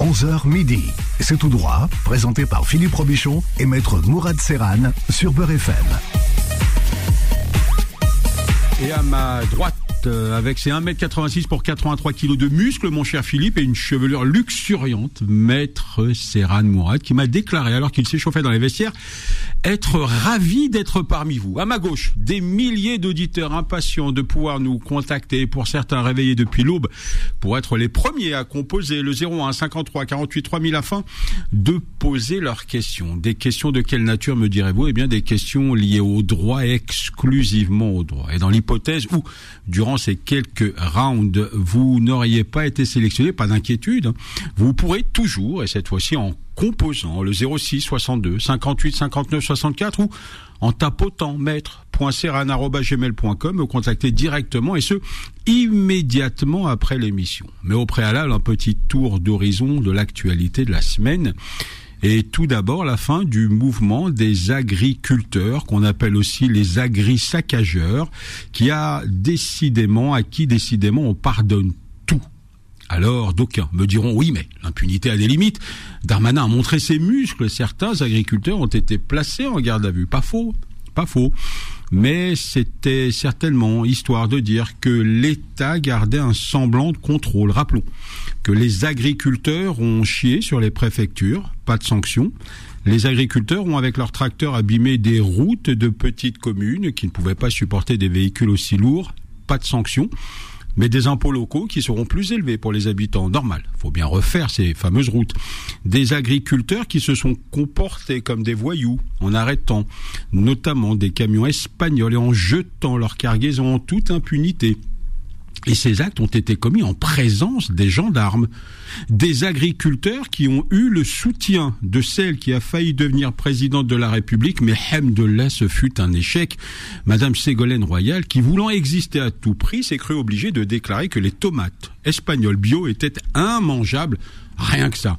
11h midi. C'est tout droit, présenté par Philippe Robichon et maître Mourad Serran sur Beurre FM. Et à ma droite, euh, avec ses 1m86 pour 83 kg de muscles, mon cher Philippe, et une chevelure luxuriante, maître Serran Mourad, qui m'a déclaré, alors qu'il s'échauffait dans les vestiaires, être ravi d'être parmi vous. À ma gauche, des milliers d'auditeurs impatients de pouvoir nous contacter, pour certains réveillés depuis l'aube, pour être les premiers à composer le 01 53 48 3000 afin de poser leurs questions. Des questions de quelle nature me direz-vous? Eh bien, des questions liées au droit, exclusivement au droit. Et dans l'hypothèse où, durant ces quelques rounds, vous n'auriez pas été sélectionné, pas d'inquiétude. Vous pourrez toujours, et cette fois-ci en composant le 06 62 58 59 64 ou en tapotant maître.serran.gmail.com me contacter directement et ce immédiatement après l'émission. Mais au préalable, un petit tour d'horizon de l'actualité de la semaine. Et tout d'abord, la fin du mouvement des agriculteurs, qu'on appelle aussi les agri-saccageurs, qui a décidément, à qui décidément on pardonne. Alors, d'aucuns me diront, oui, mais l'impunité a des limites. Darmanin a montré ses muscles. Certains agriculteurs ont été placés en garde à vue. Pas faux, pas faux. Mais c'était certainement histoire de dire que l'État gardait un semblant de contrôle. Rappelons que les agriculteurs ont chié sur les préfectures, pas de sanctions. Les agriculteurs ont avec leurs tracteurs abîmé des routes de petites communes qui ne pouvaient pas supporter des véhicules aussi lourds, pas de sanctions mais des impôts locaux qui seront plus élevés pour les habitants. Normal, faut bien refaire ces fameuses routes. Des agriculteurs qui se sont comportés comme des voyous en arrêtant notamment des camions espagnols et en jetant leur cargaison en toute impunité. Et ces actes ont été commis en présence des gendarmes, des agriculteurs qui ont eu le soutien de celle qui a failli devenir présidente de la République, mais Hemdollah, ce fut un échec. Madame Ségolène Royal, qui voulant exister à tout prix, s'est cru obligée de déclarer que les tomates espagnoles bio étaient immangeables. Rien que ça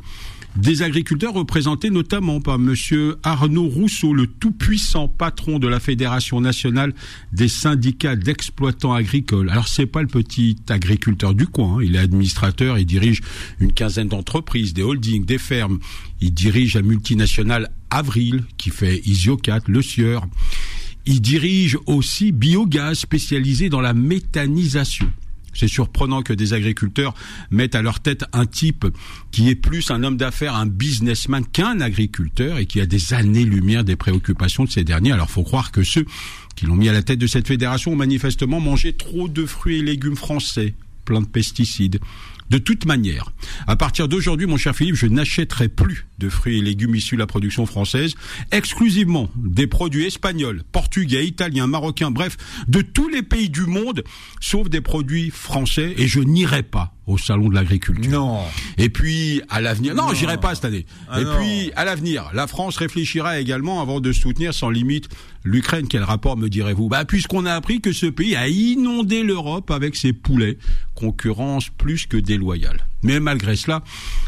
des agriculteurs représentés notamment par monsieur Arnaud Rousseau, le tout-puissant patron de la Fédération nationale des syndicats d'exploitants agricoles. Alors c'est pas le petit agriculteur du coin, hein. il est administrateur, il dirige une quinzaine d'entreprises, des holdings, des fermes. Il dirige la multinationale Avril qui fait Isiocat, Le Sieur. Il dirige aussi Biogaz spécialisé dans la méthanisation. C'est surprenant que des agriculteurs mettent à leur tête un type qui est plus un homme d'affaires, un businessman qu'un agriculteur et qui a des années-lumière des préoccupations de ces derniers. Alors faut croire que ceux qui l'ont mis à la tête de cette fédération ont manifestement mangé trop de fruits et légumes français, plein de pesticides. De toute manière, à partir d'aujourd'hui, mon cher Philippe, je n'achèterai plus de fruits et légumes issus de la production française, exclusivement des produits espagnols, portugais, italiens, marocains, bref, de tous les pays du monde, sauf des produits français, et je n'irai pas au salon de l'agriculture. Non. Et puis à l'avenir, non, j'irai pas cette année. et puis à l'avenir, la France réfléchira également avant de soutenir sans limite l'Ukraine. Quel rapport me direz-vous? Bah puisqu'on a appris que ce pays a inondé l'Europe avec ses poulets, concurrence plus que déloyale. Mais malgré cela,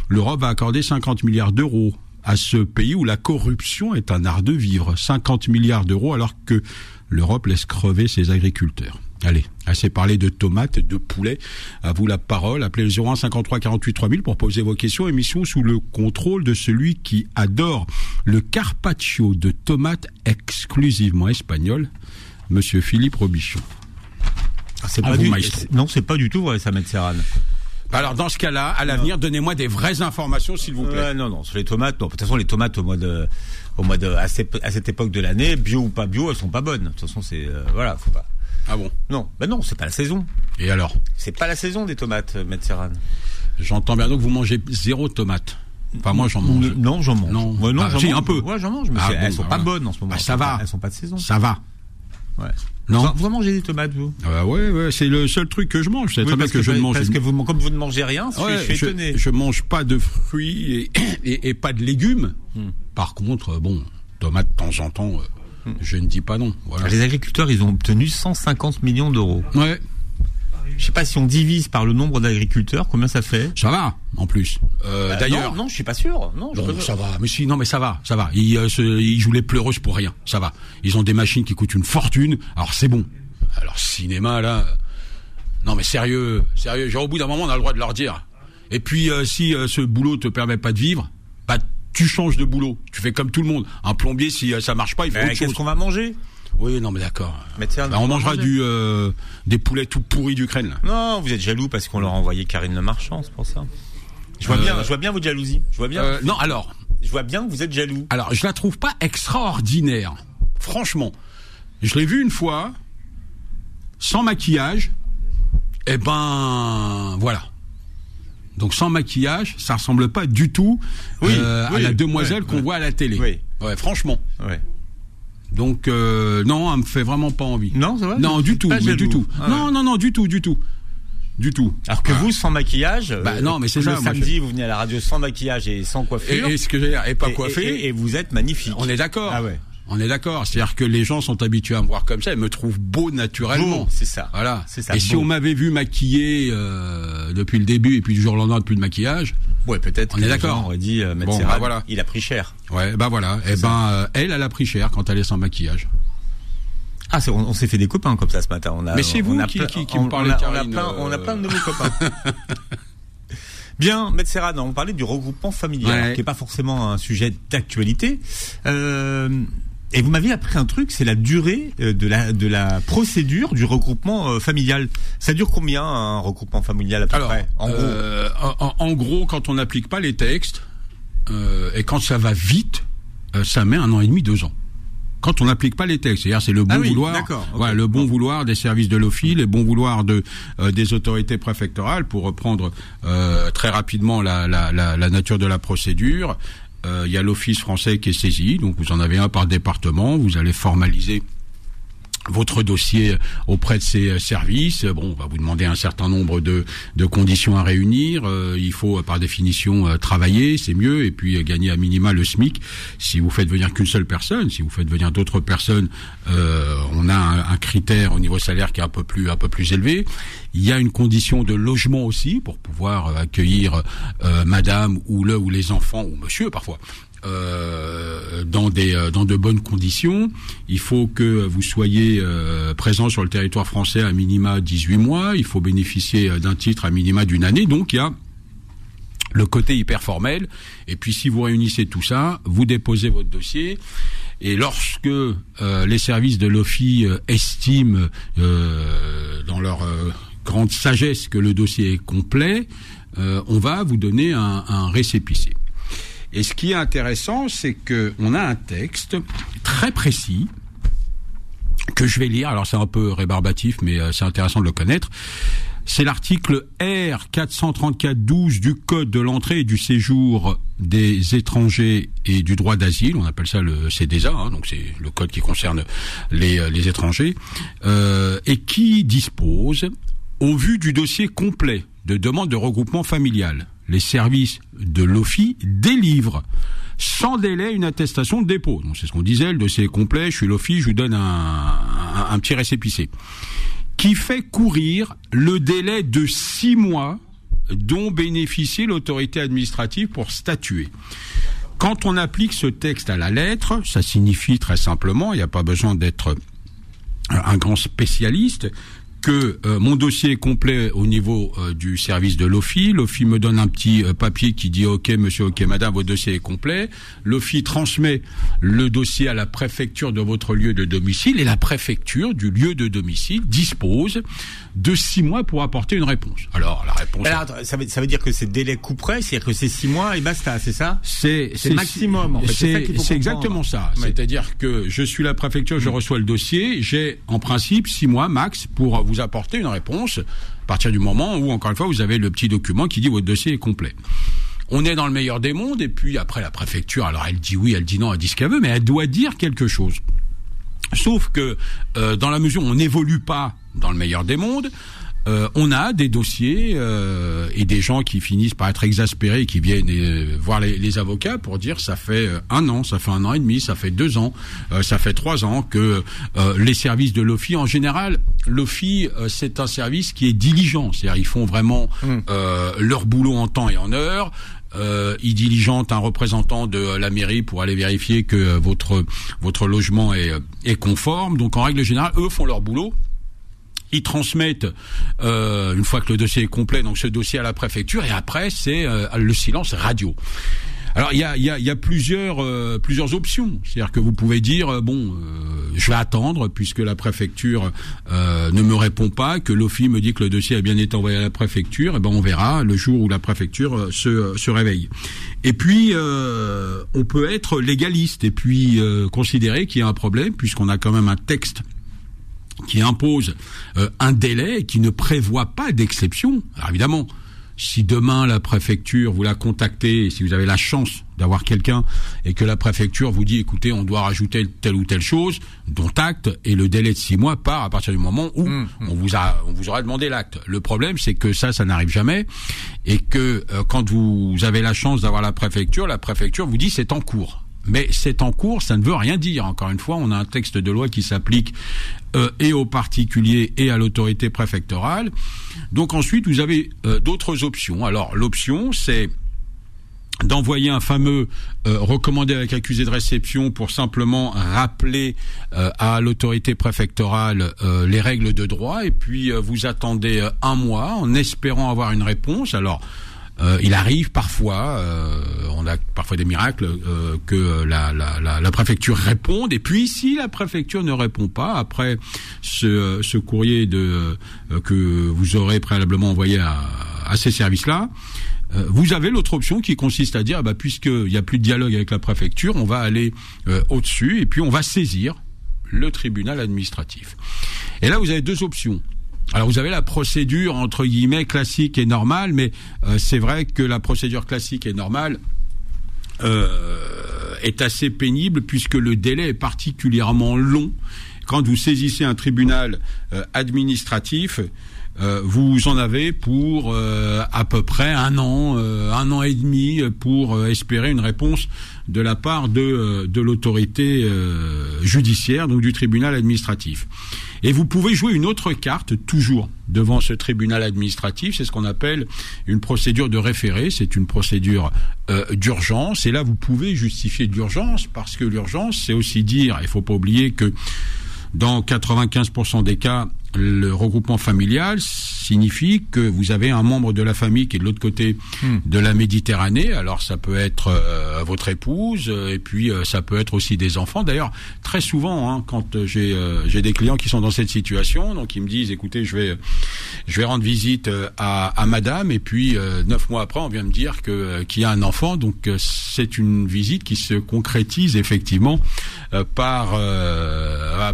l'Europe va accorder 50 milliards d'euros à ce pays où la corruption est un art de vivre. 50 milliards d'euros alors que l'Europe laisse crever ses agriculteurs. Allez, assez parlé de tomates, de poulet. À vous la parole. Appelez le 01 53 48 3000 pour poser vos questions. Émission sous le contrôle de celui qui adore le carpaccio de tomates exclusivement espagnol, Monsieur Philippe Robichon. Ah, c'est pas du... Non, c'est pas du tout vrai, ça, Maître Serran. Bah Alors dans ce cas-là, à l'avenir, donnez-moi des vraies informations, s'il vous plaît. Non, non, sur les tomates, non. De toute façon, les tomates au mois de, au mois de, à cette, à cette époque de l'année, bio ou pas bio, elles sont pas bonnes. De toute façon, c'est, euh, voilà, faut pas. Ah bon? Non, ben non, c'est pas la saison. Et alors? C'est pas la saison des tomates, euh, Maître Serran. J'entends bien donc vous mangez zéro tomate. Enfin moi j'en mange. Non, j'en mange. Non. Ouais, non, Bah, si, mange. un peu. Ouais, j'en mange, mais Ah bon, elles sont bah, pas voilà. bonnes en ce moment. Bah, Elles ça sont va. pas- Elles sont pas de saison. Ça va. Ouais. Non Vous, mangez des tomates, vous? Ah ouais, ouais, c'est le seul truc que je mange. C'est Oui, parce que, je ne mange. Parce que vous, comme vous ne mangez rien, je, Ouais, je suis je, étonné. je mange pas de fruits et, et, et pas de légumes. Hmm. Par contre, bon, tomate de temps en temps, euh, je ne dis pas non. Voilà. Les agriculteurs, ils ont obtenu 150 millions d'euros. Ouais, Je sais pas si on divise par le nombre d'agriculteurs, combien ça fait? Ça va en plus. Euh, Bah, D'ailleurs, non, non, je suis pas sûr. Non, je ça va, mais si, non, mais ça va, ça va. Ils, euh, se- ils jouent les pleureuses pour rien, ça va. Ils ont des machines qui coûtent une fortune, alors c'est bon. Alors cinéma là, non mais sérieux, sérieux. Genre au bout d'un moment, on a le droit de leur dire. Et puis euh, si euh, ce boulot te permet pas de vivre, bah tu changes de boulot. Tu fais comme tout le monde. Un plombier, si euh, ça marche pas, il fait Mais autre chose. qu'est-ce qu'on va manger? Oui, non, mais d'accord. Bah, on mangera manger. du euh, des poulets tout pourris d'Ukraine. Non, vous êtes jaloux parce qu'on leur a envoyé Karine Le Marchand, c'est pour ça. Je vois Euh, bien, je vois bien votre jalousie. Je vois bien. Euh, non, alors, Je vois bien que vous êtes jaloux. alors je la trouve pas extraordinaire. Franchement, je l'ai vue une fois sans maquillage. Eh ben, voilà. Donc sans maquillage, ça ressemble pas du tout Oui, euh, à la demoiselle ouais, qu'on ouais. voit à la télé. Oui. Ouais, franchement. Ouais. Donc euh, non, elle me fait vraiment pas envie. Non, ça va Non, du tout, mais du tout. Ah non, non, non, du tout, du tout, du tout. Alors que Ah. vous, sans maquillage, Bah euh, non, mais c'est le ça, moi, samedi, vous venez à la radio sans maquillage et sans coiffure. et ce que j'ai dire, et pas et- coiffé. et- et vous êtes magnifique. On est d'accord. Ah ouais. On est d'accord. C'est-à-dire que les gens sont habitués à me voir comme ça. Ils me trouvent beau naturellement. C'est ça. Voilà. C'est ça, Et si on m'avait vu maquillé euh, depuis le début et puis du jour au lendemain plus de maquillage, Ouais, peut-être. On est d'accord. gens auraient dit, euh, Bon, bah voilà. il a pris cher. ouais, bah voilà. Et ça. ben, euh, elle, elle a pris cher quand elle est sans maquillage. Ah, c'est- on, on s'est fait des copains comme ça ce matin. On a, Mais c'est on vous a qui- plein- qui- qui on- me parlez, on a- on a plein, on a euh. plein de nouveaux copains. Bien, Maître on parlait du regroupement familial, Ouais. qui n'est pas forcément un sujet d'actualité. Euh, et vous m'aviez appris un truc, c'est la durée euh, de la de la procédure du regroupement euh, familial. Ça dure combien un regroupement familial à peu Alors, près En gros, euh, en, en- en gros, quand on n'applique pas les textes euh, et quand ça va vite, euh, ça met un an et demi, deux ans. Quand on n'applique pas les textes, c'est-à-dire c'est le bon Ah oui, vouloir, d'accord, ok. voilà, le bon Bon. vouloir des services de l'OFI, le bon vouloir de euh, des autorités préfectorales pour reprendre euh, très rapidement la, la, la, la nature de la procédure. Euh, Il y a l'office français qui est saisi, donc vous en avez un par département, vous allez formaliser votre dossier auprès de ces euh, services. Bon, on va vous demander un certain nombre de, de conditions à réunir. Euh, il faut, euh, par définition, travailler, c'est mieux, et puis gagner à minima le SMIC. Si vous faites venir qu'une seule personne, si vous faites venir d'autres personnes, on a un, critère au niveau salaire qui est un peu plus un peu plus élevé. Il y a une condition de logement aussi pour pouvoir accueillir Madame ou le ou les enfants ou Monsieur parfois euh, dans des euh, dans de bonnes conditions. Il faut que vous soyez euh, présent sur le territoire français à minima 18 mois. Il faut bénéficier euh, d'un titre à minima d'une année. Donc il y a le côté hyper formel. Et puis si vous réunissez tout ça, vous déposez votre dossier. Et lorsque euh, les services de l'OFI euh, estiment dans leur grande sagesse que le dossier est complet, on va vous donner un, un récépissé. Et ce qui est intéressant, c'est que on a un texte très précis que je vais lire. Alors c'est un peu rébarbatif, mais euh, c'est intéressant de le connaître. C'est l'article R 434-12 du Code de l'entrée et du séjour des étrangers et du droit d'asile. On appelle ça le CDSA, hein, donc c'est le code qui concerne les, euh, les étrangers, euh, et qui dispose, au vu du dossier complet de demande de regroupement familial, les services de l'OFI délivrent sans délai une attestation de dépôt. Donc c'est ce qu'on disait, le dossier est complet, je suis l'OFI, je vous donne un, un, un petit récépissé qui fait courir le délai de six mois dont bénéficie l'autorité administrative pour statuer. Quand on applique ce texte à la lettre, ça signifie très simplement, il n'y a pas besoin d'être un grand spécialiste, que euh, mon dossier est complet au niveau euh, du service de l'OFI. L'OFI me donne un petit euh, papier qui dit OK monsieur, OK madame, votre dossier est complet. L'OFI transmet le dossier à la préfecture de votre lieu de domicile et la préfecture du lieu de domicile dispose de six mois pour apporter une réponse. Alors la réponse Alors, attends, ça, veut, ça veut dire que c'est délai couperet, c'est-à-dire que c'est six mois et basta, c'est ça? C'est C'est maximum, en fait. C'est exactement ça. Oui. C'est-à-dire que je suis la préfecture, je reçois le dossier, j'ai en principe six mois max pour vous apporter une réponse. À partir du moment où, encore une fois, vous avez le petit document qui dit votre dossier est complet. On est dans le meilleur des mondes, et puis après la préfecture, alors elle dit oui, elle dit non, elle dit ce qu'elle veut, mais elle doit dire quelque chose. Sauf que euh, dans la mesure où on n'évolue pas dans le meilleur des mondes, euh, on a des dossiers euh, et des gens qui finissent par être exaspérés et qui viennent euh, voir les, les avocats pour dire ça fait euh, un an, ça fait un an et demi, ça fait deux ans, euh, ça fait trois ans que euh, les services de l'OFI, en général, l'OFI euh, c'est un service qui est diligent, c'est-à-dire ils font vraiment euh, leur boulot en temps et en heure. Euh, ils diligentent un représentant de la mairie pour aller vérifier que votre votre logement est, est conforme. Donc en règle générale, eux font leur boulot ils transmettent euh, une fois que le dossier est complet, donc ce dossier à la préfecture, et après c'est euh, le silence radio. Alors il y a, y, a, y a, plusieurs euh, plusieurs options, c'est-à-dire que vous pouvez dire euh, bon, euh, je vais attendre puisque la préfecture ne me répond pas, que l'OFI me dit que le dossier a bien été envoyé à la préfecture, et ben on verra le jour où la préfecture se, se réveille. Et puis on peut être légaliste et puis considérer qu'il y a un problème puisqu'on a quand même un texte qui impose un délai qui ne prévoit pas d'exception. Alors évidemment, si demain la préfecture vous la contactez, si vous avez la chance d'avoir quelqu'un et que la préfecture vous dit écoutez on doit rajouter telle ou telle chose, dont acte et le délai de six mois part à partir du moment où mmh, mmh. on vous a on vous aura demandé l'acte. Le problème c'est que ça ça n'arrive jamais et que euh, quand vous avez la chance d'avoir la préfecture, la préfecture vous dit c'est en cours. Mais c'est en cours, ça ne veut rien dire. Encore une fois, on a un texte de loi qui s'applique euh, et aux particuliers et à l'autorité préfectorale. Donc ensuite, vous avez euh, d'autres options. Alors l'option, c'est d'envoyer un fameux euh, recommandé avec accusé de réception pour simplement rappeler à l'autorité préfectorale les règles de droit et puis vous attendez un mois en espérant avoir une réponse. Alors euh, il arrive parfois, euh, on a parfois des miracles, euh, que la, préfecture réponde. Et puis, si la préfecture ne répond pas, après ce, courrier que vous aurez préalablement envoyé à, à ces services-là, vous avez l'autre option qui consiste à dire, ah bah, puisqu'il n'y a plus de dialogue avec la préfecture, on va aller au-dessus et puis on va saisir le tribunal administratif. Et là, vous avez deux options. Alors vous avez la procédure entre guillemets classique et normale, mais euh, c'est vrai que la procédure classique et normale euh, est assez pénible puisque le délai est particulièrement long. Quand vous saisissez un tribunal euh, administratif, vous en avez pour à peu près un an, un an et demi pour espérer une réponse de la part de, de l'autorité judiciaire, donc du tribunal administratif. Et vous pouvez jouer une autre carte toujours devant ce tribunal administratif. C'est ce qu'on appelle une procédure de référé. C'est une procédure euh, d'urgence. Et là, vous pouvez justifier d'urgence parce que l'urgence, c'est aussi dire, il faut pas oublier que dans 95% des cas, le regroupement familial signifie que vous avez un membre de la famille qui est de l'autre côté hmm. de la Méditerranée. Alors ça peut être euh, votre épouse et puis euh, ça peut être aussi des enfants. D'ailleurs, très souvent, hein, quand j'ai euh, j'ai des clients qui sont dans cette situation, donc ils me disent, écoutez, je vais je vais rendre visite à, à Madame et puis neuf mois après, on vient me dire que qu'il y a un enfant. Donc c'est une visite qui se concrétise effectivement par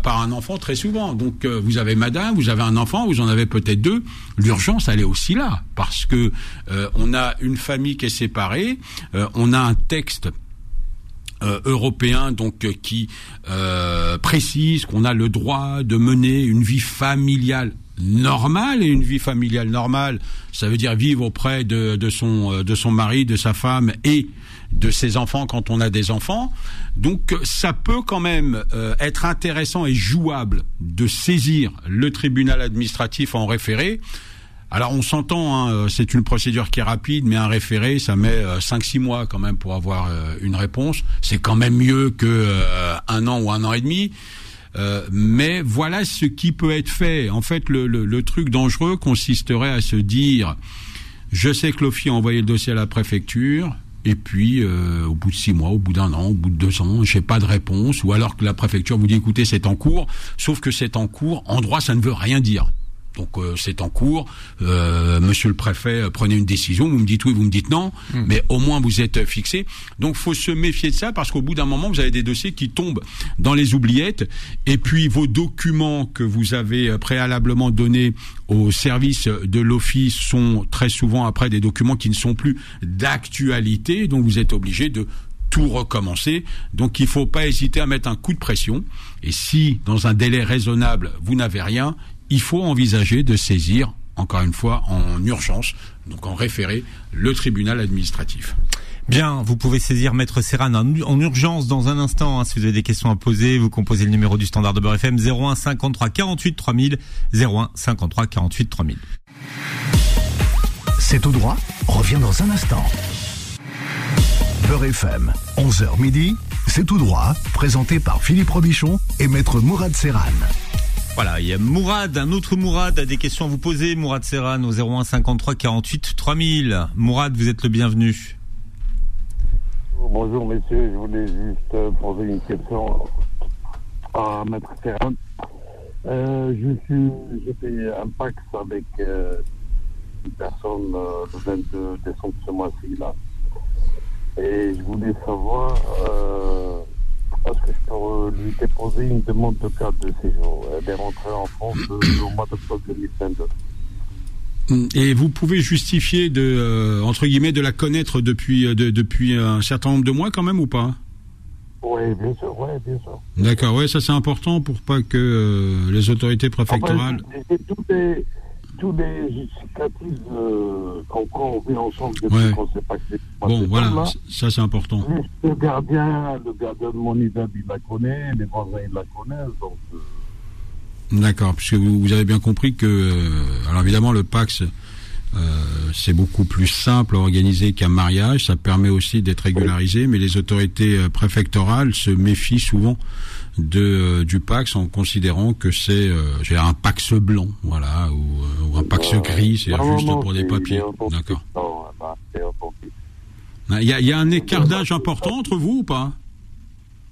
par un enfant très souvent. Donc vous avez Madame vous avez un enfant, vous en avez peut-être deux. L'urgence, elle est aussi là, parce que euh, on a une famille qui est séparée, euh, on a un texte euh, européen donc qui précise qu'on a le droit de mener une vie familiale normale et une vie familiale normale, ça veut dire vivre auprès de, son de son mari, de sa femme et de ses enfants quand on a des enfants. Donc ça peut quand même euh, être intéressant et jouable de saisir le tribunal administratif en référé. Alors on s'entend, hein, euh, c'est une procédure qui est rapide, mais un référé, ça met 5-6 euh, mois quand même pour avoir une réponse. C'est quand même mieux que un an ou un an et demi. mais voilà ce qui peut être fait. En fait, le, le truc dangereux consisterait à se dire, je sais que l'OFI a envoyé le dossier à la préfecture, et puis, euh, au bout de six mois, au bout d'un an, au bout de deux ans, j'ai pas de réponse. Ou alors que la préfecture vous dit, écoutez, c'est en cours. Sauf que c'est en cours. En droit, ça ne veut rien dire. Donc euh, c'est en cours. Euh, monsieur le préfet, euh, prenez une décision. Vous me dites oui, vous me dites non, hmm. mais au moins vous êtes fixé. Donc faut se méfier de ça parce qu'au bout d'un moment, vous avez des dossiers qui tombent dans les oubliettes. Et puis vos documents que vous avez préalablement donnés au service de l'office sont très souvent après des documents qui ne sont plus d'actualité. Donc vous êtes obligé de tout recommencer. Donc il ne faut pas hésiter à mettre un coup de pression. Et si, dans un délai raisonnable, vous n'avez rien, il faut envisager de saisir, encore une fois, en urgence, donc en référé, le tribunal administratif. Bien, vous pouvez saisir Maître Serran en, urgence dans un instant. Hein, si vous avez des questions à poser, vous composez le numéro du standard de Beurre FM 01 53 48 3000 01 53 48 3000. C'est tout droit. Revient dans un instant. Beurre FM, 11h midi. C'est tout droit. Présenté par Philippe Robichon et Maître Mourad Serran. Voilà, il y a Mourad, un autre Mourad a des questions à vous poser. Mourad Serran au 01 53 48 3000. Mourad, vous êtes le bienvenu. Bonjour messieurs, je voulais juste poser une question à Maître Serran. Euh, je suis, j'ai fait un Pax avec euh, une personne euh, le 22 décembre ce mois-ci là. Et je voulais savoir est-ce que je peux lui déposer une demande de carte de séjour. Elle est rentrée en France au mois d'octobre 2022. Et vous pouvez justifier de euh, entre guillemets de la connaître depuis euh, de- depuis un certain nombre de mois quand même ou pas? Oui, bien sûr, oui, bien sûr. D'accord, ouais, ça c'est important pour pas que euh, les autorités préfectorales. Enfin, j'ai tous les justificatifs euh, qu'on vit ensemble depuis Ouais. qu'on s'est passé. Bon, voilà, ça c'est important. Le gardien, le gardien de mon immeuble, il la connaît, les voisins, ils la connaissent, donc... euh, D'accord, puisque vous, vous avez bien compris que, euh, alors évidemment, le Pax, c'est beaucoup plus simple à organiser qu'un mariage. Ça permet aussi d'être régularisé, mais les autorités euh, préfectorales se méfient souvent de euh, du Pax en considérant que c'est euh, j'ai un Pax blanc, voilà, ou, euh, ou un Pax euh, gris, c'est juste pour des papiers. D'accord. Non, c'est authentique. Il y a, il y a un écart d'âge important entre vous ou pas?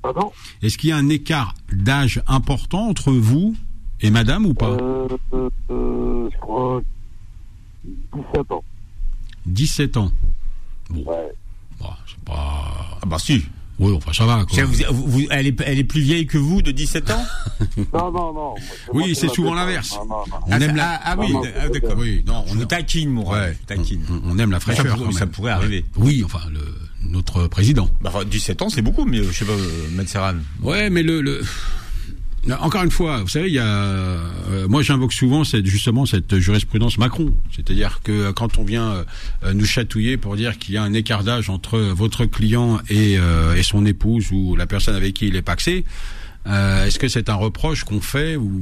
Pardon? Est-ce qu'il y a un écart d'âge important entre vous et Madame ou pas? Euh, euh, euh, Je crois 17 ans. 17 ans. Ouais. Bon, c'est pas. Ah bah si. Oui, enfin ça va. Quoi. Tiens, vous- vous- vous- elle, est, elle est plus vieille que vous, de 17 ans? Non, non, non. Oui, c'est souvent l'inverse. On aime la. ah, ah oui, ah, d'accord. Oui, non, on taquine, Mourad. Ouais, taquine. on, on aime la Ça fraîcheur. pourrait- quand ça pourrait arriver. Oui, enfin le notre président. Bah, enfin, 17 ans, c'est beaucoup, mais euh, je sais pas, euh, Maître Serran. Ouais, mais le, le... encore une fois, vous savez, il y a, euh, moi j'invoque souvent cette, justement cette jurisprudence Macron, c'est-à-dire que euh, quand on vient euh, nous chatouiller pour dire qu'il y a un écart d'âge entre votre client et, euh, et son épouse ou la personne avec qui il est paxé. euh, Est-ce que c'est un reproche qu'on fait ou,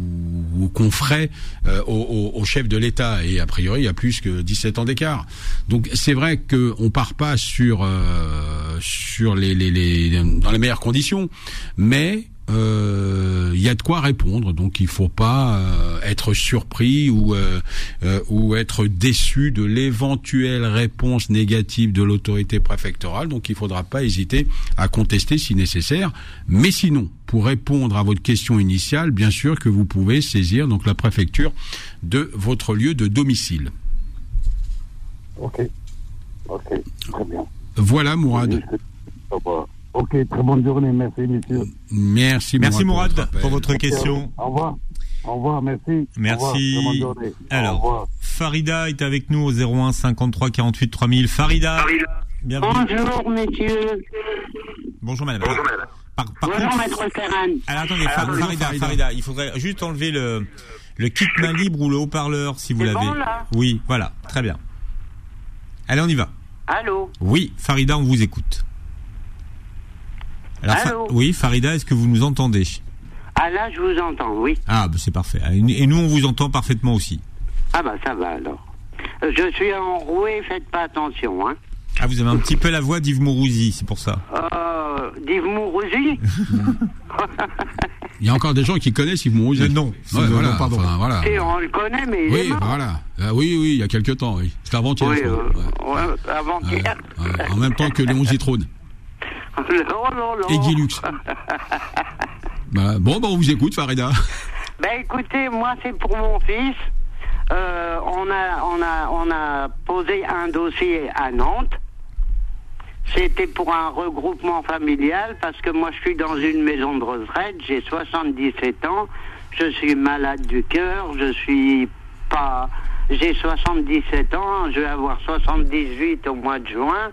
ou qu'on ferait euh, au, au- au chef de l'État? Et a priori, il y a plus que 17 ans d'écart. Donc c'est vrai qu'on part pas sur euh, sur les, les, les dans les meilleures conditions, mais euh, il y a de quoi répondre, donc il faut pas euh, être surpris ou euh, euh, ou être déçu de l'éventuelle réponse négative de l'autorité préfectorale. Donc il faudra pas hésiter à contester si nécessaire. Mais sinon, pour répondre à votre question initiale, bien sûr que vous pouvez saisir donc la préfecture de votre lieu de domicile. Ok. Ok, très bien. Voilà, Mourad. Ok, très bonne journée. Merci, messieurs. Merci, Merci, Mourad, votre pour votre question. Au revoir. Au revoir, merci. Merci. Au revoir. Au Alors, revoir. Farida est avec nous au 01 53 48 3000. Farida, bienvenue. Bonjour, messieurs. Bonjour, madame. Par, par Bonjour, contre, maître Ferran. alors attendez, Fa- bonjour, Farida, Farida. Farida, il faudrait juste enlever le, le kit main libre ou le haut-parleur si vous C'est l'avez. bon, là oui, voilà, très bien. Allez, on y va. Allô Oui, Farida, on vous écoute. Alors, Fa- oui, Farida, est-ce que vous nous entendez? Ah là, je vous entends, oui. Ah, bah, c'est parfait. Et nous, on vous entend parfaitement aussi. Ah bah ça va alors. Je suis enroué, faites pas attention, hein. Ah, vous avez un petit peu la voix d'Yves Mourouzi, c'est pour ça. Euh, D'Yves Mourouzi? Il y a encore des gens qui connaissent Yves Mourouzi. Euh, non, Ouais, voilà, non, pardon. enfin, voilà. Et on le connaît, mais il est Oui, mort. voilà. Ah oui, oui, il y a quelques temps, oui. C'était avant-hier. Oui, je crois. euh, Ouais. avant-hier. Ouais, ouais. En même temps que Léon Zitrone Et Guy Lux. Bah, bon, bah, on vous écoute, Farida. Ben écoutez, moi c'est pour mon fils. Euh, on a on a on a posé un dossier à Nantes. C'était pour un regroupement familial parce que moi je suis dans une maison de retraite, j'ai 77 ans, je suis malade du cœur, je suis pas j'ai 77 ans, je vais avoir 78 au mois de juin.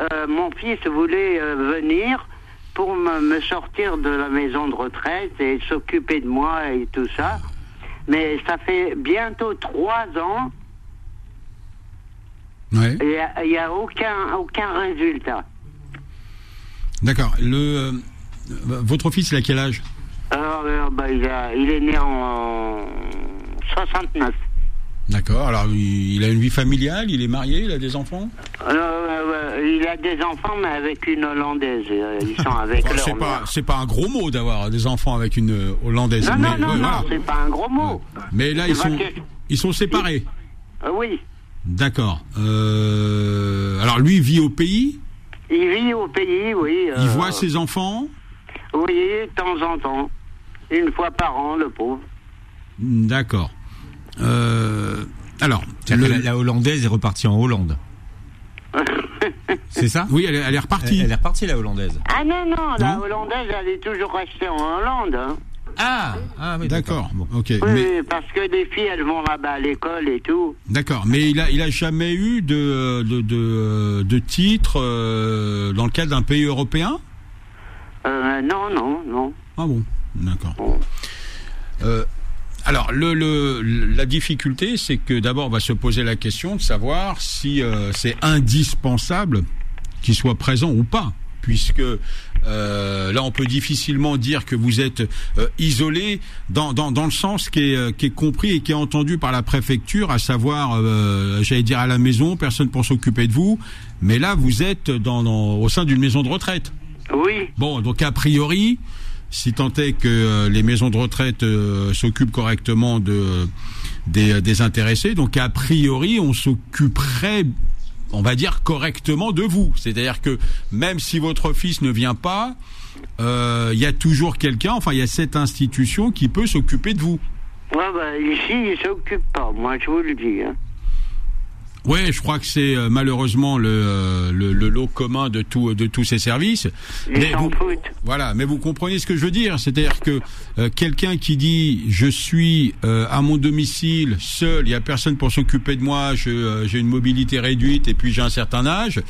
Euh, mon fils voulait euh, venir pour me, me sortir de la maison de retraite et s'occuper de moi et tout ça. Mais ça fait bientôt trois ans Ouais. et il n'y a, aucun, aucun résultat. D'accord. Le, euh, votre fils, il a quel âge? Alors, bah, il, a- il est né en 69. D'accord. Alors, il a une vie familiale, il est marié, il a des enfants Alors, euh, il a des enfants, mais avec une Hollandaise. Euh, Ils sont avec Oh, leur c'est pas, c'est pas un gros mot d'avoir des enfants avec une euh, hollandaise. Non, mais, non, non, non, c'est pas un gros mot. Mais là, ils sont, que- ils sont séparés. Euh, oui, D'accord. Euh, alors lui vit au pays. il vit au pays, oui. Il euh, voit ses enfants. Oui, de temps en temps. Une fois par an, le pauvre. D'accord. Euh, alors, le- la, la hollandaise est repartie en Hollande. C'est ça? Oui, elle, est- elle est elle, repartie. elle est repartie la hollandaise. Ah non, non, la Non Hollandaise, elle est toujours restée en Hollande. hein. Ah, ah oui, D'accord. Bon. Ok. Oui, Mais parce que les filles, elles vont là-bas à l'école et tout. d'accord. Mais il a, il a jamais eu de de de, de titre euh, dans le cadre d'un pays européen? Euh, non, non, non. Ah bon. D'accord. Bon. Euh, alors, le, le, la difficulté, c'est que d'abord, on va se poser la question de savoir si euh, c'est indispensable qu'il soit présent ou pas. Puisque euh, là, on peut difficilement dire que vous êtes euh, isolé dans, dans, dans le sens qui est, euh, qui est compris et qui est entendu par la préfecture, à savoir, euh, j'allais dire à la maison, personne pour s'occuper de vous. Mais là, vous êtes dans, dans, au sein d'une maison de retraite. Oui, Bon, donc a priori, si tant est que euh, les maisons de retraite euh, s'occupent correctement de des, des intéressés, donc a priori, on s'occuperait, on va dire correctement de vous. C'est-à-dire que même si votre fils ne vient pas, euh, il y a toujours quelqu'un, enfin il y a cette institution qui peut s'occuper de vous. ouais, bah, ici, ils s'occupent pas, moi, je vous le dis. Hein. Ouais, je crois que c'est euh, malheureusement le, euh, le, le lot commun de tout de tous ces services. Mais vous-. Voilà, mais vous comprenez ce que je veux dire, c'est-à-dire que euh, quelqu'un qui dit je suis euh, à mon domicile seul, il y a personne pour s'occuper de moi, euh, j'ai une mobilité réduite et puis j'ai un certain âge,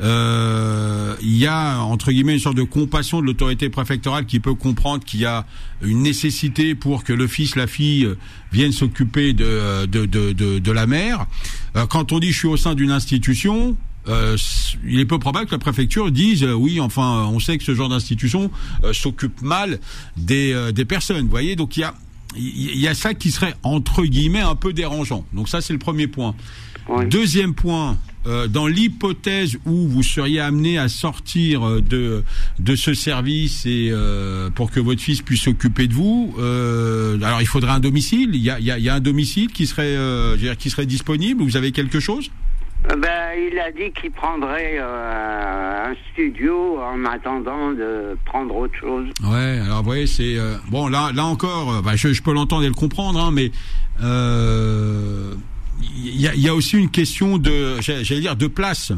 euh, il y a entre guillemets une sorte de compassion de l'autorité préfectorale qui peut comprendre qu'il y a une nécessité pour que le fils, la fille viennent s'occuper de, de, de, de, de la mère. Euh, quand on dit je suis au sein d'une institution, euh, il est peu probable que la préfecture dise euh, oui, enfin, on sait que ce genre d'institution euh, s'occupe mal des, des personnes. Vous voyez, donc il y a il y a ça qui serait entre guillemets un peu dérangeant. Donc ça c'est le premier point. Oui. Deuxième point, euh, dans l'hypothèse où vous seriez amené à sortir euh, de de ce service et euh, pour que votre fils puisse s'occuper de vous, euh, alors il faudrait un domicile? Il y a, il y a, il y a un domicile qui serait dire, qui serait disponible? Vous avez quelque chose? Ben, il a dit qu'il prendrait euh, un studio en attendant de prendre autre chose. Ouais, alors vous voyez, c'est euh, bon là, là encore, bah, je, je peux l'entendre et le comprendre, hein, mais euh, il y, a, y a aussi une question de, j'allais dire, de place.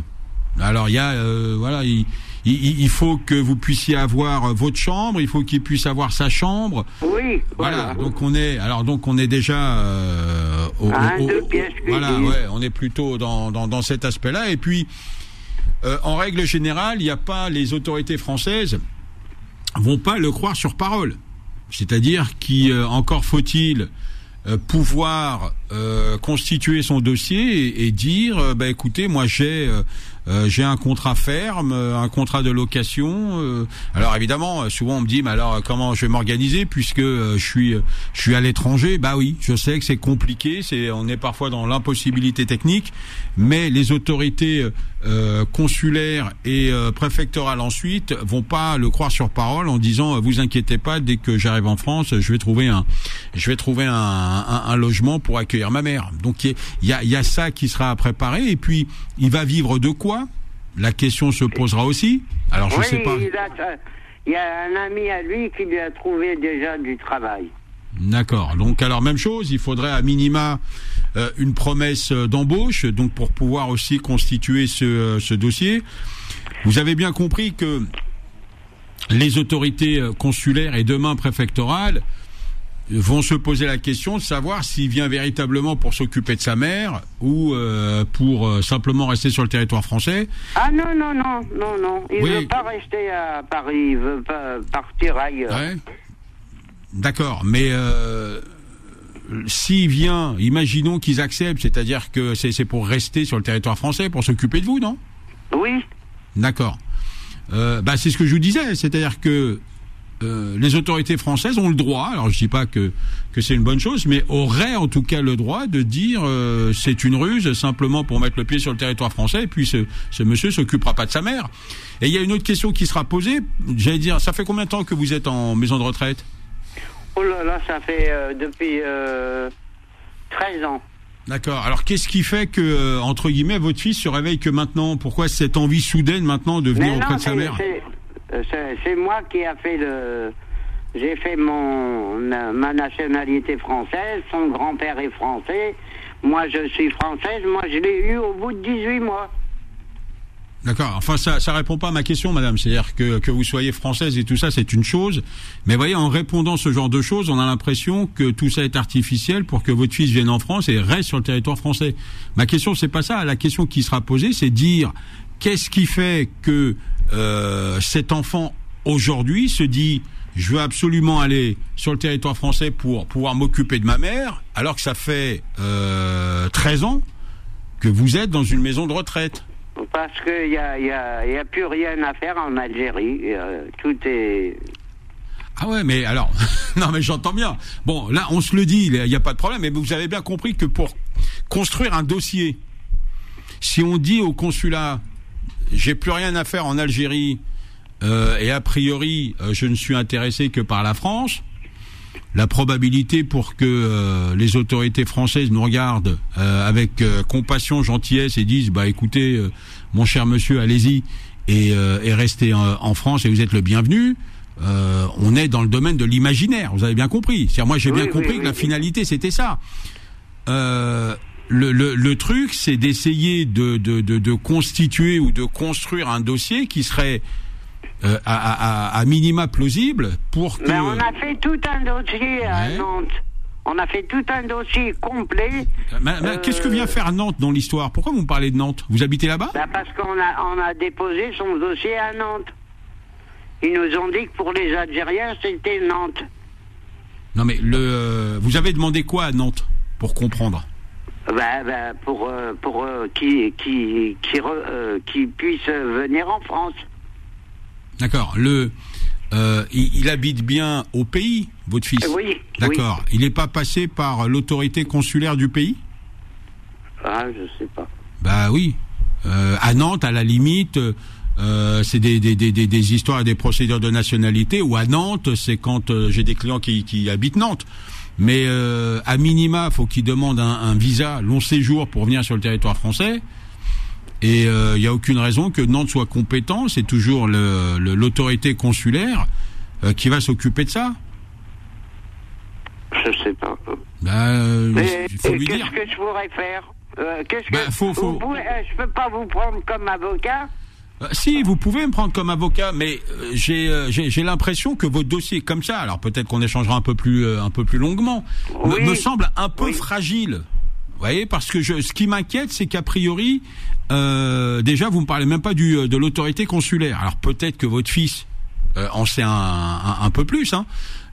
Alors il y a, euh, voilà, il, il, il faut que vous puissiez avoir votre chambre, il faut qu'il puisse avoir sa chambre. Oui, Voilà, voilà. donc on est, alors donc on est déjà euh, au, au- voilà, ouais, on est plutôt dans, dans, dans cet aspect-là. Et puis, euh, en règle générale, il n'y a pas les autorités françaises vont pas le croire sur parole. C'est-à-dire qu'il euh, faut-il euh, pouvoir euh, constituer son dossier et, et dire euh, bah écoutez moi j'ai euh, j'ai un contrat ferme euh, un contrat de location euh. alors évidemment euh, souvent on me dit mais alors comment je vais m'organiser puisque je suis je suis à l'étranger? Bah oui je sais que c'est compliqué c'est on est parfois dans l'impossibilité technique mais les autorités euh, consulaires et préfectorales ensuite vont pas le croire sur parole en disant vous inquiétez pas dès que j'arrive en France je vais trouver un je vais trouver un, un, logement pour accueillir ma mère. Donc il y a, il y a ça qui sera à préparer et puis il va vivre de quoi? La question se posera aussi alors je oui, sais pas Il, a, il y a un ami à lui qui lui a trouvé déjà du travail. D'accord. Donc alors même chose, il faudrait à minima euh, une promesse euh, d'embauche, donc pour pouvoir aussi constituer ce, euh, ce dossier. Vous avez bien compris que les autorités euh, consulaires et demain préfectorales vont se poser la question de savoir s'il vient véritablement pour s'occuper de sa mère ou euh, pour euh, simplement rester sur le territoire français. Ah non, non, non, non, non. Il Oui. veut pas rester à Paris, il veut pas partir ailleurs. Ouais. D'accord, mais euh, s'il vient, imaginons qu'ils acceptent, c'est-à-dire que c'est c'est pour rester sur le territoire français, pour s'occuper de vous, non? Oui, D'accord. Euh, bah, c'est ce que je vous disais, c'est-à-dire que euh, les autorités françaises ont le droit, alors je dis pas que que c'est une bonne chose, mais auraient en tout cas le droit de dire euh, c'est une ruse simplement pour mettre le pied sur le territoire français et puis ce, ce monsieur s'occupera pas de sa mère. Et il y a une autre question qui sera posée, j'allais dire, ça fait combien de temps que vous êtes en maison de retraite? Oh là là, ça fait euh, depuis euh, 13 ans. D'accord. Alors qu'est-ce qui fait que entre guillemets votre fils se réveille que maintenant? Pourquoi cette envie soudaine maintenant de venir auprès de sa mère? C'est- euh, c'est moi qui a fait le. J'ai fait mon ma nationalité française. Son grand-père est français. Moi, je suis française. Moi, je l'ai eu au bout de 18 mois. D'accord. Enfin, ça, ça répond pas à ma question, madame. C'est-à-dire que que vous soyez française et tout ça, c'est une chose. Mais voyez, en répondant ce genre de choses, on a l'impression que tout ça est artificiel pour que votre fils vienne en France et reste sur le territoire français. Ma question, c'est pas ça. La question qui sera posée, c'est dire qu'est-ce qui fait que euh, cet enfant aujourd'hui se dit je veux absolument aller sur le territoire français pour pouvoir m'occuper de ma mère, alors que ça fait euh, 13 ans que vous êtes dans une maison de retraite. Parce qu'il n'y a, y a, y a plus rien à faire en Algérie. Euh, tout est. Ah ouais, mais alors, non mais j'entends bien. Bon, là, on se le dit, il n'y a pas de problème, mais vous avez bien compris que pour construire un dossier, si on dit au consulat, j'ai plus rien à faire en Algérie, euh, et a priori, euh, je ne suis intéressé que par la France, la probabilité pour que euh, les autorités françaises nous regardent euh, avec euh, compassion, gentillesse et disent, bah écoutez, euh, mon cher monsieur, allez-y et, euh, et restez en, en France et vous êtes le bienvenu. Euh, on est dans le domaine de l'imaginaire, vous avez bien compris. C'est-à-dire, moi j'ai Oui, bien oui, compris oui, que la finalité c'était ça. Euh, le, le, le truc, c'est d'essayer de, de, de, de constituer ou de construire un dossier qui serait euh, à, à, à- à minima plausible pour que. Mais on a fait tout un dossier à Ouais. Nantes. On a fait tout un dossier complet. Mais- mais Euh, Qu'est-ce que vient faire Nantes dans l'histoire? Pourquoi vous me parlez de Nantes? Vous habitez là-bas? Bah, parce qu'on a, on a déposé son dossier à Nantes. Ils nous ont dit que pour les Algériens, c'était Nantes. Non, mais le, euh, vous avez demandé quoi à Nantes pour comprendre? Bah, bah, pour euh, pour euh, qui qui qui, re- euh, qui puisse venir en France. D'accord. Le, euh, il, il habite bien au pays, votre fils. Oui, D'accord. Il n'est pas passé par l'autorité consulaire du pays? Ah, je sais pas. Bah oui. À Nantes, à la limite, euh, c'est des, des, des, des, des histoires et des procédures de nationalité. Ou à Nantes, c'est quand euh, j'ai des clients qui, qui habitent Nantes. Mais euh, à minima, faut qu'ils demandent un, un visa long séjour pour venir sur le territoire français. Et il n'y a aucune raison que Nantes soit compétent. C'est toujours l'autorité consulaire euh, qui va s'occuper de ça. Je sais pas. Bah, euh, Mais il faut lui qu'est-ce que je pourrais faire? Euh, Qu'est-ce que Bah, faut- faut- Vous pouvez- euh, je peux pas vous prendre comme avocat. Euh, Si, vous pouvez me prendre comme avocat, mais euh, j'ai euh, j'ai l'impression que votre dossier comme ça, alors peut-être qu'on échangera un peu plus euh, un peu plus longuement, me- Oui. me, semble un peu Oui. fragile. Vous voyez, parce que je, ce qui m'inquiète, c'est qu'a priori, euh, déjà, vous me parlez même pas du de l'autorité consulaire. Alors peut-être que votre fils euh, en sait un, un, un peu plus, hein.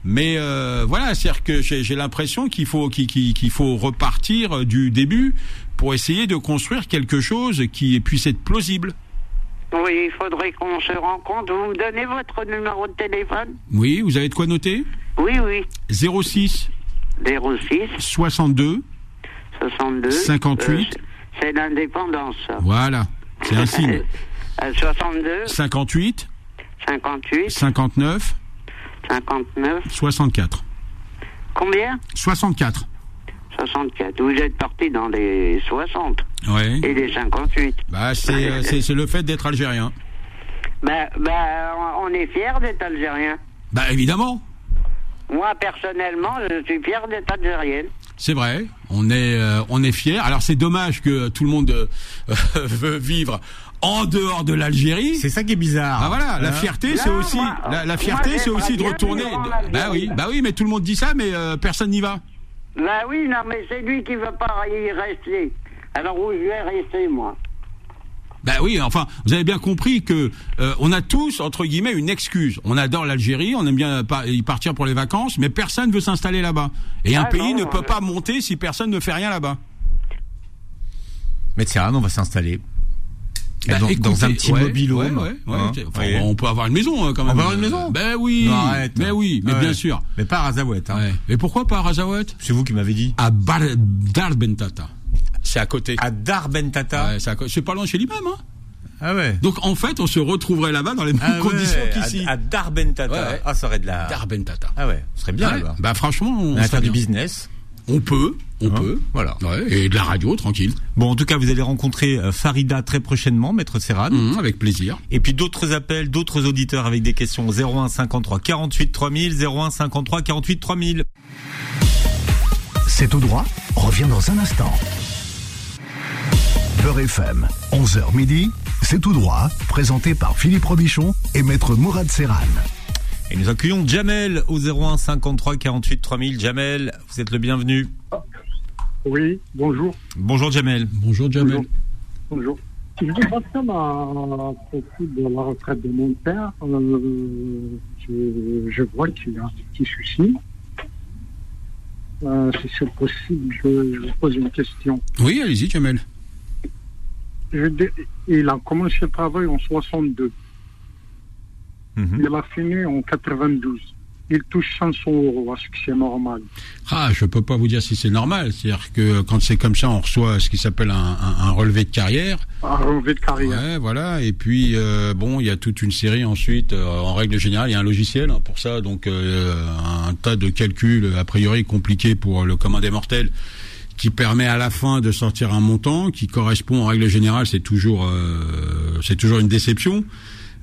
Mais euh, voilà, c'est-à-dire que j'ai l'impression qu'il faut qu'il faut repartir du début pour essayer de construire quelque chose qui puisse être plausible. Oui, il faudrait qu'on se rencontre. Vous me donnez votre numéro de téléphone Oui, vous avez de quoi noter Oui, oui. 06 06 62 62 58. euh, c'est l'indépendance. Voilà, c'est un signe. Euh, 62 58 58 59 59 64. Combien? 64. 64. Vous êtes parti dans les 60 Ouais. et les 58. Bah c'est euh, c'est le fait d'être algérien. Ben, ben, on est fiers d'être algérien. Bah évidemment, Moi, personnellement, je suis fier d'être algérienne. c'est vrai. On est euh, on est fier. Alors c'est dommage que tout le monde euh, veut vivre en dehors de l'Algérie. C'est ça qui est bizarre. Ah voilà, la Hein fierté c'est aussi moi- la, la fierté c'est aussi de retourner. Bah oui, bah oui, mais tout le monde dit ça, mais euh, personne n'y va. Ben oui, non, mais c'est lui qui veut pas y rester. Alors où je vais rester, moi Bah oui, enfin, vous avez bien compris que euh, on a tous entre guillemets une excuse. On adore l'Algérie, on aime bien y partir pour les vacances, mais personne veut s'installer là-bas. Et un Ah pays non, ne peut euh, pas monter si personne ne fait rien là-bas. Maître Serran, on va s'installer. Bah, dans, écoutez, dans un petit ouais, mobile ouais, home. ouais, ouais. hein. Enfin, Ouais. On peut avoir une maison hein, quand même. On peut avoir une maison Ben oui. Non, arrête. mais oui, mais Ouais. bien sûr. Mais pas à Razawet. Hein. Et pourquoi pas à Razawet? C'est vous qui m'avez dit. À Bar Darbentata. C'est à côté. À Darbentata. Ouais, c'est pas loin chez l'imam. Hein Ah ouais. Donc en fait, on se retrouverait là-bas dans les mêmes Ah conditions ouais, qu'ici. À, à Darbentata. Ouais. Ah, ça aurait de la. Darbentata. Ah ouais, ce serait bien Ouais. là-bas. Bah franchement, on, serait faire du business. On peut, on Hein, peut. voilà. Ouais, et de la radio, tranquille. Bon, en tout cas, vous allez rencontrer euh, Farida très prochainement, Maître Serran. Mmh, avec plaisir. Et puis d'autres appels, d'autres auditeurs avec des questions 01 53 48 3000, 01 53 48 3000. C'est tout droit, revient dans un instant. Beurre FM, 11h midi, c'est tout droit, présenté par Philippe Robichon et Maître Mourad Serran. Et nous accueillons Jamel au 01 53 48 3000. Jamel, vous êtes le bienvenu. Oui, bonjour. Bonjour Jamel. Bonjour Jamel. Bonjour. Je voudrais savoir à propos de la retraite de mon père. Euh, je, je vois qu'il y a un petit souci. Euh, si c'est possible, je, je vous pose une question. Oui, allez-y Jamel. Je il a commencé le travail en 62. Mhm. Il a fini en 92. Il touche 500 euros. Est-ce que c'est normal Ah, je peux pas vous dire si c'est normal. C'est-à-dire que quand c'est comme ça, on reçoit ce qui s'appelle un, un- un relevé de carrière. Un relevé de carrière. Ouais, voilà. Et puis euh, bon, il y a toute une série ensuite. euh, en règle générale, il y a un logiciel hein, pour ça, donc euh, un tas de calculs a priori compliqués pour le commun des mortels, qui permet à la fin de sortir un montant qui correspond en règle générale. C'est toujours, c'est toujours une déception.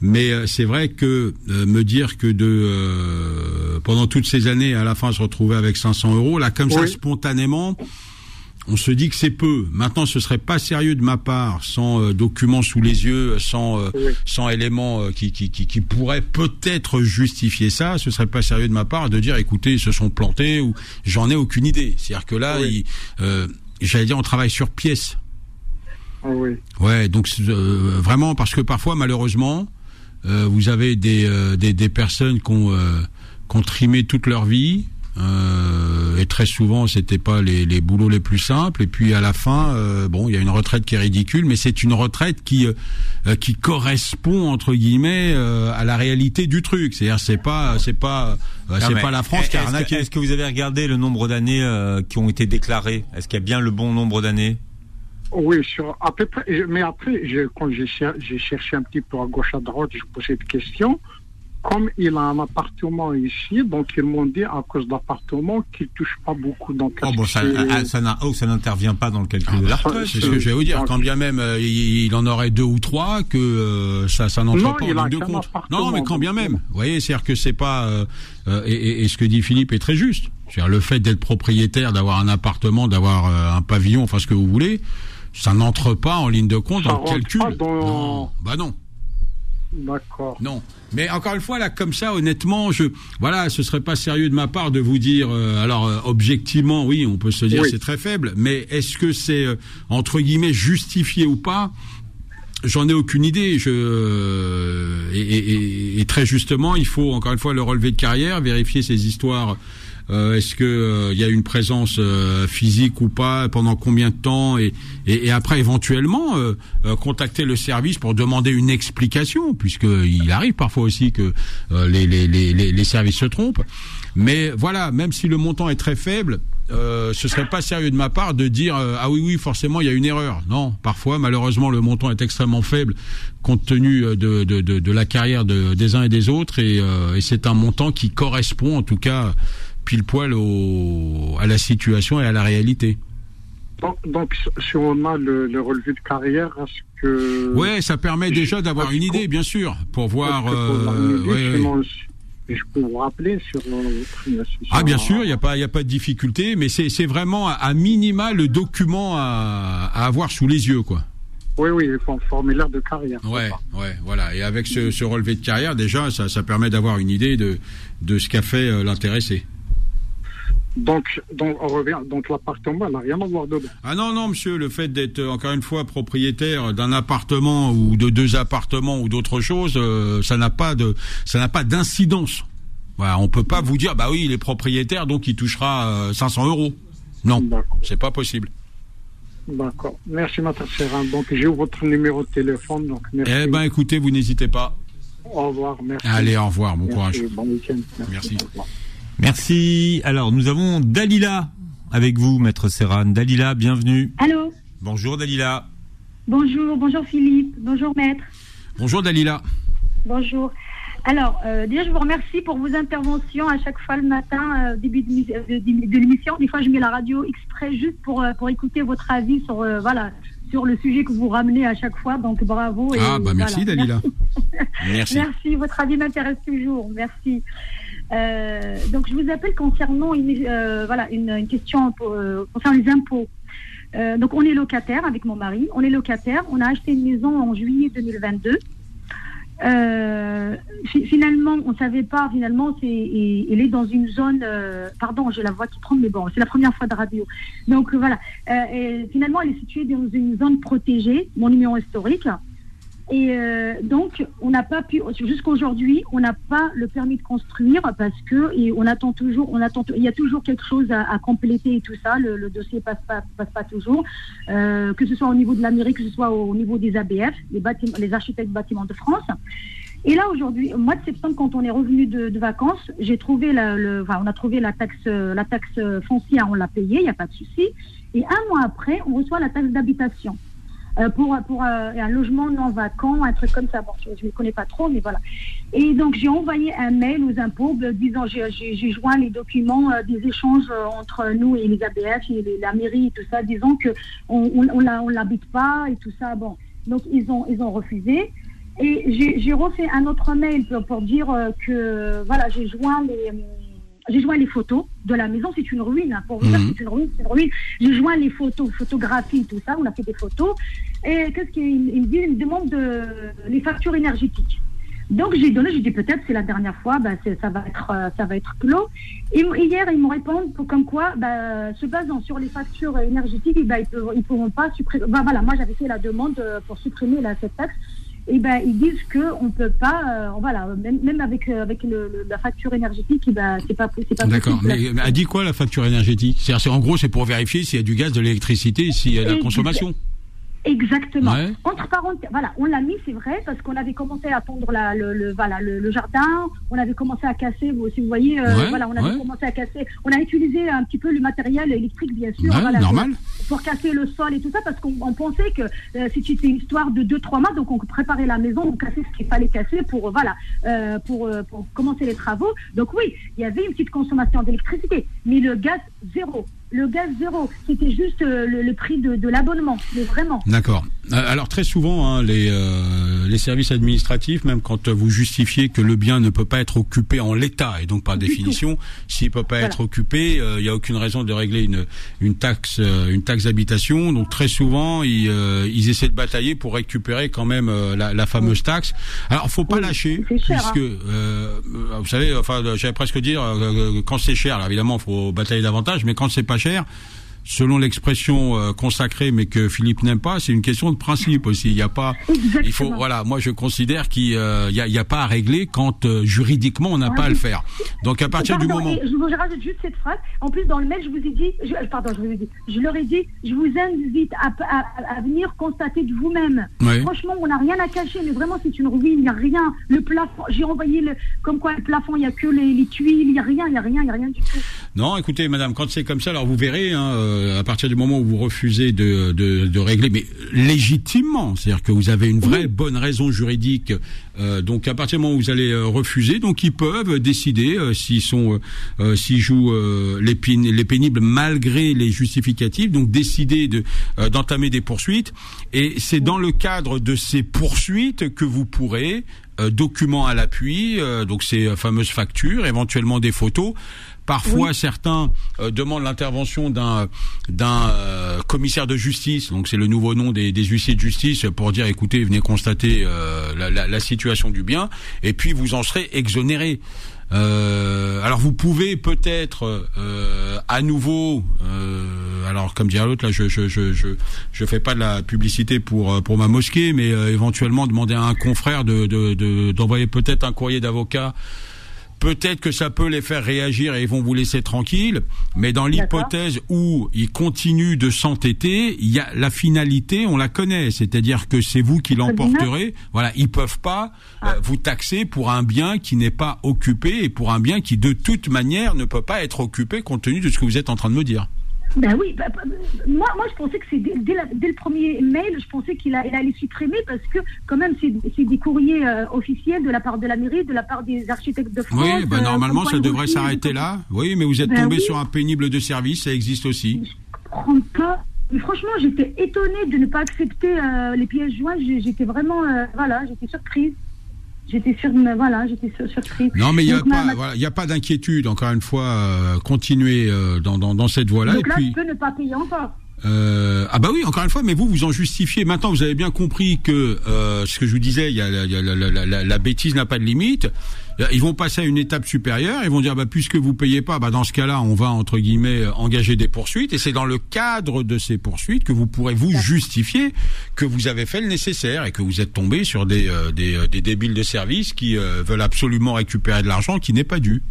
Mais euh, c'est vrai que euh, me dire que de euh, pendant toutes ces années, à la fin, se retrouver avec 500 euros, là comme ça spontanément, on se dit que c'est peu. Maintenant, ce serait pas sérieux de ma part, sans documents sous les yeux, sans Oui. sans éléments qui, qui, qui, qui pourraient peut-être justifier ça. Ce serait pas sérieux de ma part de dire, écoutez, ils se sont plantés ou j'en ai aucune idée. C'est-à-dire que là, Oui. j'allais dire, on travaille sur pièce. Ah oui. Ouais, donc euh, vraiment parce que parfois malheureusement euh, vous avez des, euh, des des personnes qui ont euh, qui ont trimé toute leur vie et très souvent c'était pas les les boulots les plus simples et puis à la fin bon il y a une retraite qui est ridicule mais c'est une retraite qui qui correspond entre guillemets à la réalité du truc. C'est-à-dire c'est pas c'est pas c'est pas la France qui a est-ce que- arnaqué. Est-ce que vous avez regardé le nombre d'années qui ont été déclarées? Est-ce qu'il y a bien le bon nombre d'années? Oui, sur, à peu près. Mais après, je- quand j'ai cher- j'ai cherché un petit peu à gauche, à droite, je posais des questions. Comme il a un appartement ici, donc ils m'ont dit à cause d'appartement qu'il touche pas beaucoup. Donc, Oh bon, ça, ah, ça oh, ça n'intervient pas dans le calcul de la retraite. C'est ce que je vais vous dire. Quand bien même euh, il, il en aurait deux ou trois, que euh, ça, ça n'entre pas en a ligne de qu'un compte. appartement, Non, mais quand bien même. Vous voyez, c'est-à-dire que c'est pas. euh, euh, et, et- et ce que dit Philippe est très juste. C'est-à-dire le fait d'être propriétaire, d'avoir un appartement, d'avoir euh, un pavillon, enfin ce que vous voulez, ça n'entre pas en ligne de compte Ça rentre calcul. pas dans- Non, bah non. D'accord. Non. Mais encore une fois, là, comme ça, honnêtement, je, voilà, ce serait pas sérieux de ma part de vous dire, euh, alors, euh, objectivement, oui, on peut se dire Oui. c'est très faible, mais est-ce que c'est, euh, entre guillemets, justifié ou pas? J'en ai aucune idée. Je euh, et, et- et- et très justement, il faut encore une fois le relevé de carrière, vérifier ces histoires. Euh, Est-ce que euh, il y a une présence euh, physique ou pas Pendant combien de temps et, et, et après éventuellement euh, euh, contacter le service pour demander une explication, puisque il arrive parfois aussi que euh, les, les, les, les, services se trompent. Mais voilà, même si le montant est très faible, euh, ce serait pas sérieux de ma part de dire euh, ah oui oui forcément il y a une erreur. Non, parfois malheureusement le montant est extrêmement faible compte tenu euh, de, de, de, de la carrière de, des uns et des autres et, euh, et c'est un montant qui correspond en tout cas pile poil au, à la situation et à la réalité. Donc, donc, si on a le, le relevé de carrière, est-ce que. Ouais, ça permet déjà d'avoir une idée, bien sûr, pour voir. euh, ouais, ouais. je peux vous rappeler sur. Ah bien sûr, il n'y a pas il y a pas de difficulté, mais c'est c'est vraiment à, à minima le document à, à avoir sous les yeux quoi. Oui, oui, formulaire de carrière. Ouais, ouais, voilà. Et avec ce, ce relevé de carrière, déjà, ça, ça permet d'avoir une idée de de ce qu'a fait euh, l'intéressé. Donc, donc, on revient. Donc, l'appartement, elle n'a rien à voir dedans. Ah non, non, monsieur, le fait d'être euh, encore une fois propriétaire d'un appartement ou de deux appartements ou d'autre chose, euh, ça n'a pas de, ça n'a pas d'incidence. Voilà, on peut pas vous dire, bah oui, il est propriétaire, donc il touchera euh, 500 euros. Non, c'est pas possible. D'accord. Merci, Maître Serran. Donc, j'ai votre numéro de téléphone. Donc, merci. Eh ben, écoutez, vous n'hésitez pas. Au revoir. Merci. Allez, au revoir, bon Merci, courage. Bon week-end. Merci. Merci. Alors, nous avons Dalila avec vous, Maître Serran. Dalila, bienvenue. Allô Bonjour Dalila. Bonjour, bonjour Philippe, bonjour Maître, Bonjour Dalila. bonjour. Alors, euh, déjà, je vous remercie pour vos interventions à chaque fois le matin, euh, début de, euh, de- de l'émission. Des fois, je mets la radio exprès juste pour, euh, pour écouter votre avis sur, voilà, sur le sujet que vous ramenez à chaque fois. Donc, bravo. et Ah, bah merci voilà. Dalila. Merci. Merci, votre avis m'intéresse toujours. Merci. Euh, donc, je vous appelle concernant une, euh, voilà, une, question euh, concernant les impôts. Donc, on est locataire avec mon mari. On est locataire. On a acheté une maison en juillet 2022. Euh, fi- finalement, on savait pas. Finalement, c'est, elle est dans une zone. pardon, j'ai la voix qui tremble, mais bon, c'est la première fois de radio. Donc voilà. Finalement, elle est située dans une zone protégée, mon numéro historique. Et euh, donc, on n'a pas pu, jusqu'aujourd'hui, on n'a pas le permis de construire parce que et on attend toujours, on attend, il y a toujours quelque chose à, à compléter et tout ça. Le, le dossier passe pas, passe pas toujours, euh, que ce soit au niveau de la mairie, que ce soit au niveau des ABF, les bâtiments, les architectes bâtiments de France. Et là aujourd'hui, au mois de septembre, quand on est revenu de, de vacances, j'ai trouvé la, le, enfin, on a trouvé la taxe, la taxe foncière, on l'a payée, il n'y a pas de souci. Et un mois après, on reçoit la taxe d'habitation euh, pour, euh, un logement non vacant, un truc comme ça. Bon, je ne connais pas trop, mais voilà. Et donc, j'ai envoyé un mail aux impôts euh, disant j'ai- joint les documents des échanges entre nous et les ABF et la mairie et tout ça, disant que on, l'habite pas et tout ça. Bon, donc ils ont, ils ont refusé. Et j'ai refait un autre mail pour, dire que voilà, j'ai joint les. J'ai joint les photos de la maison, c'est une ruine. hein, pour vous dire, Mhm. c'est une ruine, c'est une ruine. J'ai joint les photos, photographies, tout ça. On a fait des photos. Et qu'est-ce qu'il il me dit? Il me demande de, les factures énergétiques. Donc j'ai donné, j'ai dit peut-être c'est la dernière fois, bah, c'est- ça va être euh, ça va être clos. Et hier ils m'ont répondu comme quoi, bah, se basant sur les factures énergétiques, bah, ils ne pourront pas supprimer. Voilà, moi j'avais fait la demande euh, pour supprimer la, cette taxe. Et ben ils disent que on peut pas, euh, voilà, même, même avec euh, avec le, le- la facture énergétique, eh ben c'est pas c'est pas D'accord. Mais mais elle dit quoi la facture énergétique? C'est-à-dire, c'est- en gros, c'est pour vérifier s'il y a du gaz, de l'électricité, s'il y a de la consommation. Exactement. Ouais. Entre parenthèses, voilà, on l'a mis, c'est vrai, parce qu'on avait commencé à tondre la, le, le- voilà, le, le jardin, on avait commencé à casser, vous, si vous voyez, euh, Ouais, voilà, on avait ouais. commencé à casser, on a utilisé un petit peu le matériel électrique, bien sûr, Ouais, voilà, normal. pour, pour casser le sol et tout ça, parce qu'on on pensait que euh, c'était une histoire de 2-3 mois, donc on préparait la maison, on cassait ce qu'il fallait casser pour, euh, voilà, euh, pour, euh, pour commencer les travaux. Donc oui, il y avait une petite consommation d'électricité, mais le gaz, zéro. Le gaz, zéro. C'était juste euh, le, le prix de, de l'abonnement, mais vraiment. D'accord. Euh, Alors très souvent, hein, les, euh, les services administratifs, même quand euh, vous justifiez que le bien ne peut pas être occupé en l'état, et donc par Du définition, s'il peut pas Voilà. être occupé, euh, il n'y a aucune raison de régler une, une taxe, euh, une taxe d'habitation. Donc très souvent, ils, euh, ils essaient de batailler pour récupérer quand même euh, la, la fameuse taxe. Alors faut pas Oui, lâcher, cher, puisque euh, euh, vous savez, enfin, j'allais presque dire euh, quand c'est cher. Alors évidemment, faut batailler davantage, mais quand c'est pas cher selon l'expression euh, consacrée, mais que Philippe n'aime pas, c'est une question de principe aussi. Il n'y a pas, il faut, Exactement. voilà, moi je considère qu'il n'y a, y a pas à régler quand euh, juridiquement on n'a pas à le faire. Donc à partir du moment, je vous rajoute juste cette phrase. En plus, dans le mail, je vous ai dit, je, euh, pardon, je vous ai dit, je leur ai dit, je vous invite à, à- à venir constater de vous-même. Franchement, on n'a rien à cacher, mais vraiment, c'est une ruine, il n'y a rien. Le plafond, j'ai envoyé le, comme quoi le plafond, il n'y a que les, les tuiles, il n'y a rien, il n'y a rien, il n'y a rien du tout. non, écoutez, madame, quand c'est comme ça, alors vous verrez, hein, euh, à partir du moment où vous refusez de, de, de régler, mais légitimement, c'est-à-dire que vous avez une vraie bonne raison juridique. euh, donc à partir du moment où vous allez euh, refuser, donc ils peuvent décider euh, s'ils sont, euh, s'ils jouent euh, les, les pénibles malgré les justificatifs, donc décider de euh, d'entamer des poursuites. Et c'est dans le cadre de ces poursuites que vous pourrez euh, documents à l'appui, euh, donc ces fameuses factures, éventuellement des photos. Parfois, certains euh, demandent l'intervention d'un d'un euh, commissaire de justice, donc c'est le nouveau nom des, des huissiers de justice, pour dire écoutez, venez constater euh, la, la- la situation du bien, et puis vous en serez exonéré. Euh, alors vous pouvez peut-être euh, à nouveau, euh, alors comme dirait l'autre là, je je je je je fais pas de la publicité pour pour ma mosquée, mais euh, éventuellement demander à un confrère de de de- d'envoyer peut-être un courrier d'avocat peut-être que ça peut les faire réagir et ils vont vous laisser tranquille. Mais dans l'hypothèse où ils continuent de s'entêter, il y a la finalité, on la connaît. C'est-à-dire que c'est vous qui l'emporterez. Voilà, ils peuvent pas euh, Ah. vous taxer pour un bien qui n'est pas occupé et pour un bien qui de toute manière ne peut pas être occupé compte tenu de ce que vous êtes en train de me dire. Ben oui, bah, bah, moi, moi je pensais que c'est dès, dès le premier mail, je pensais qu'il a- il allait supprimer parce que quand même c'est c'est des courriers euh, officiels de la part de la mairie, de la part des architectes de France. Oui, ben euh, normalement comme ça devrait s'arrêter là. Oui, mais vous êtes Ben tombé oui. sur un pénible de service, ça existe aussi. Je comprends pas. Mais franchement, j'étais étonnée de ne pas accepter euh, les pièces jointes. J'étais vraiment, voilà, j'étais surprise. J'étais sur, voilà, j'étais sur- surprise. Non, mais il n'y a ma- pas, ma- voilà, a pas d'inquiétude. Encore une fois, euh, continuez euh, dans, dans, dans cette voie-là. Et Donc là, puis, je peux ne pas payer encore. Euh, ah bah oui, encore une fois, mais vous, vous en justifiez. Maintenant, vous avez bien compris que euh, ce que je vous disais, il y a, la- la- la- la bêtise n'a pas de limite. Ils vont passer à une étape supérieure. Ils vont dire, bah puisque vous payez pas, bah dans ce cas-là, on va entre guillemets euh, engager des poursuites. Et c'est dans le cadre de ces poursuites que vous pourrez vous justifier que vous avez fait le nécessaire et que vous êtes tombé sur des euh, des, euh, des débiles de service qui euh, veulent absolument récupérer de l'argent qui n'est pas dû.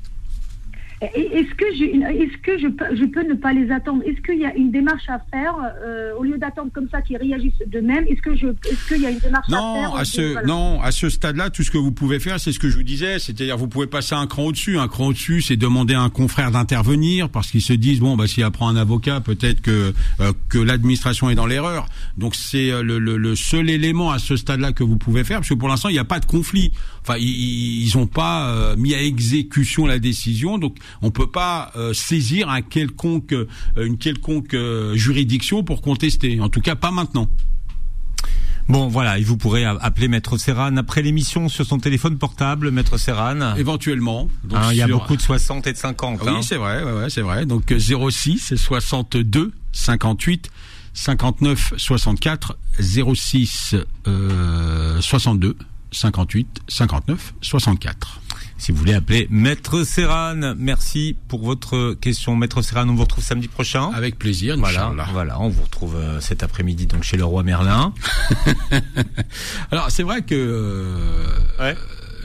Est-ce que, une- est-ce que je, peux, je peux ne pas les attendre? Est-ce qu'il y a une démarche à faire euh, au lieu d'attendre comme ça qu'ils réagissent d'eux-mêmes Est-ce que je, est-ce qu'il y a une démarche à faire Non, à ce voilà. non, à ce stade-là, tout ce que vous pouvez faire, c'est ce que je vous disais, c'est-à-dire vous pouvez passer un cran au-dessus. Un cran au-dessus, c'est demander à un confrère d'intervenir parce qu'ils se disent bon, bah s'il apprend un avocat, peut-être que euh, que l'administration est dans l'erreur. Donc c'est euh, le, le, le seul élément à ce stade-là que vous pouvez faire, parce que pour l'instant il n'y a pas de conflit. Enfin, ils ils ont pas euh, mis à exécution la décision, donc on peut pas euh, saisir un quelconque euh, une quelconque euh, juridiction pour contester. En tout cas, pas maintenant. Bon, voilà, et vous pourrez appeler Maître Serran après l'émission sur son téléphone portable, Maître Serran. Éventuellement. Donc, Hein, Il y a sur- beaucoup de 60 et de 50. Oui, hein. c'est vrai, ouais, ouais, c'est vrai. Donc euh, 06 62 58 59 64 06 euh, 62 58 59 64. Si vous voulez appeler Maître Serran, merci pour votre question. Maître Serran, on vous retrouve samedi prochain. Avec plaisir, Voilà, voilà, on vous retrouve euh, cet après-midi donc chez le roi Merlin. Alors c'est vrai que euh, Ouais.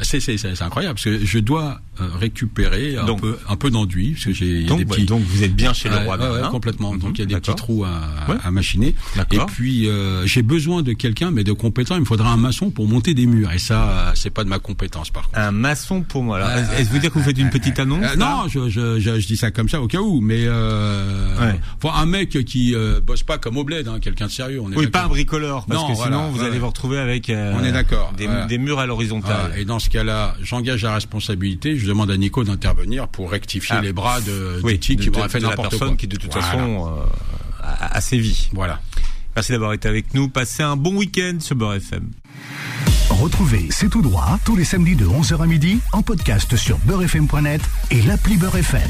C'est c'est c'est c'est incroyable parce que je dois euh, récupérer un Donc- peu un peu d'enduit parce que j'ai Donc, des ouais, petits donc vous êtes bien chez le roi ouais, ouais, Merlin. complètement. Donc il y a des petits trous à, machiner. Et D'accord. puis euh, j'ai besoin de quelqu'un, mais de compétent. Il me faudra un maçon pour monter des murs. Et ça, c'est pas de ma compétence par contre. Un maçon pour moi. Alors, Euh, Est-ce que vous dire que vous faites une petite annonce Euh, là non, je, je, je, je dis ça comme ça au cas où, mais enfin, un mec qui bosse pas comme au bled, hein, quelqu'un de sérieux. On est Oui, pas un bricoleur, parce Non, que voilà, sinon vous allez vous retrouver avec On est d'accord, des, murs à l'horizontale. Et dans ce cas-là, j'engage la responsabilité. Je demande à Nico d'intervenir pour rectifier Ah. les bras de, oui, de- qui m'aurait fait de la n'importe personne quoi. qui de toute Voilà. façon euh, a, a sévi. Voilà. Merci d'avoir été avec nous. Passez un bon week-end sur Beurre FM. Retrouvez C'est tout droit tous les samedis de 11h à midi en podcast sur beurrefm.net et l'appli Beurre FM.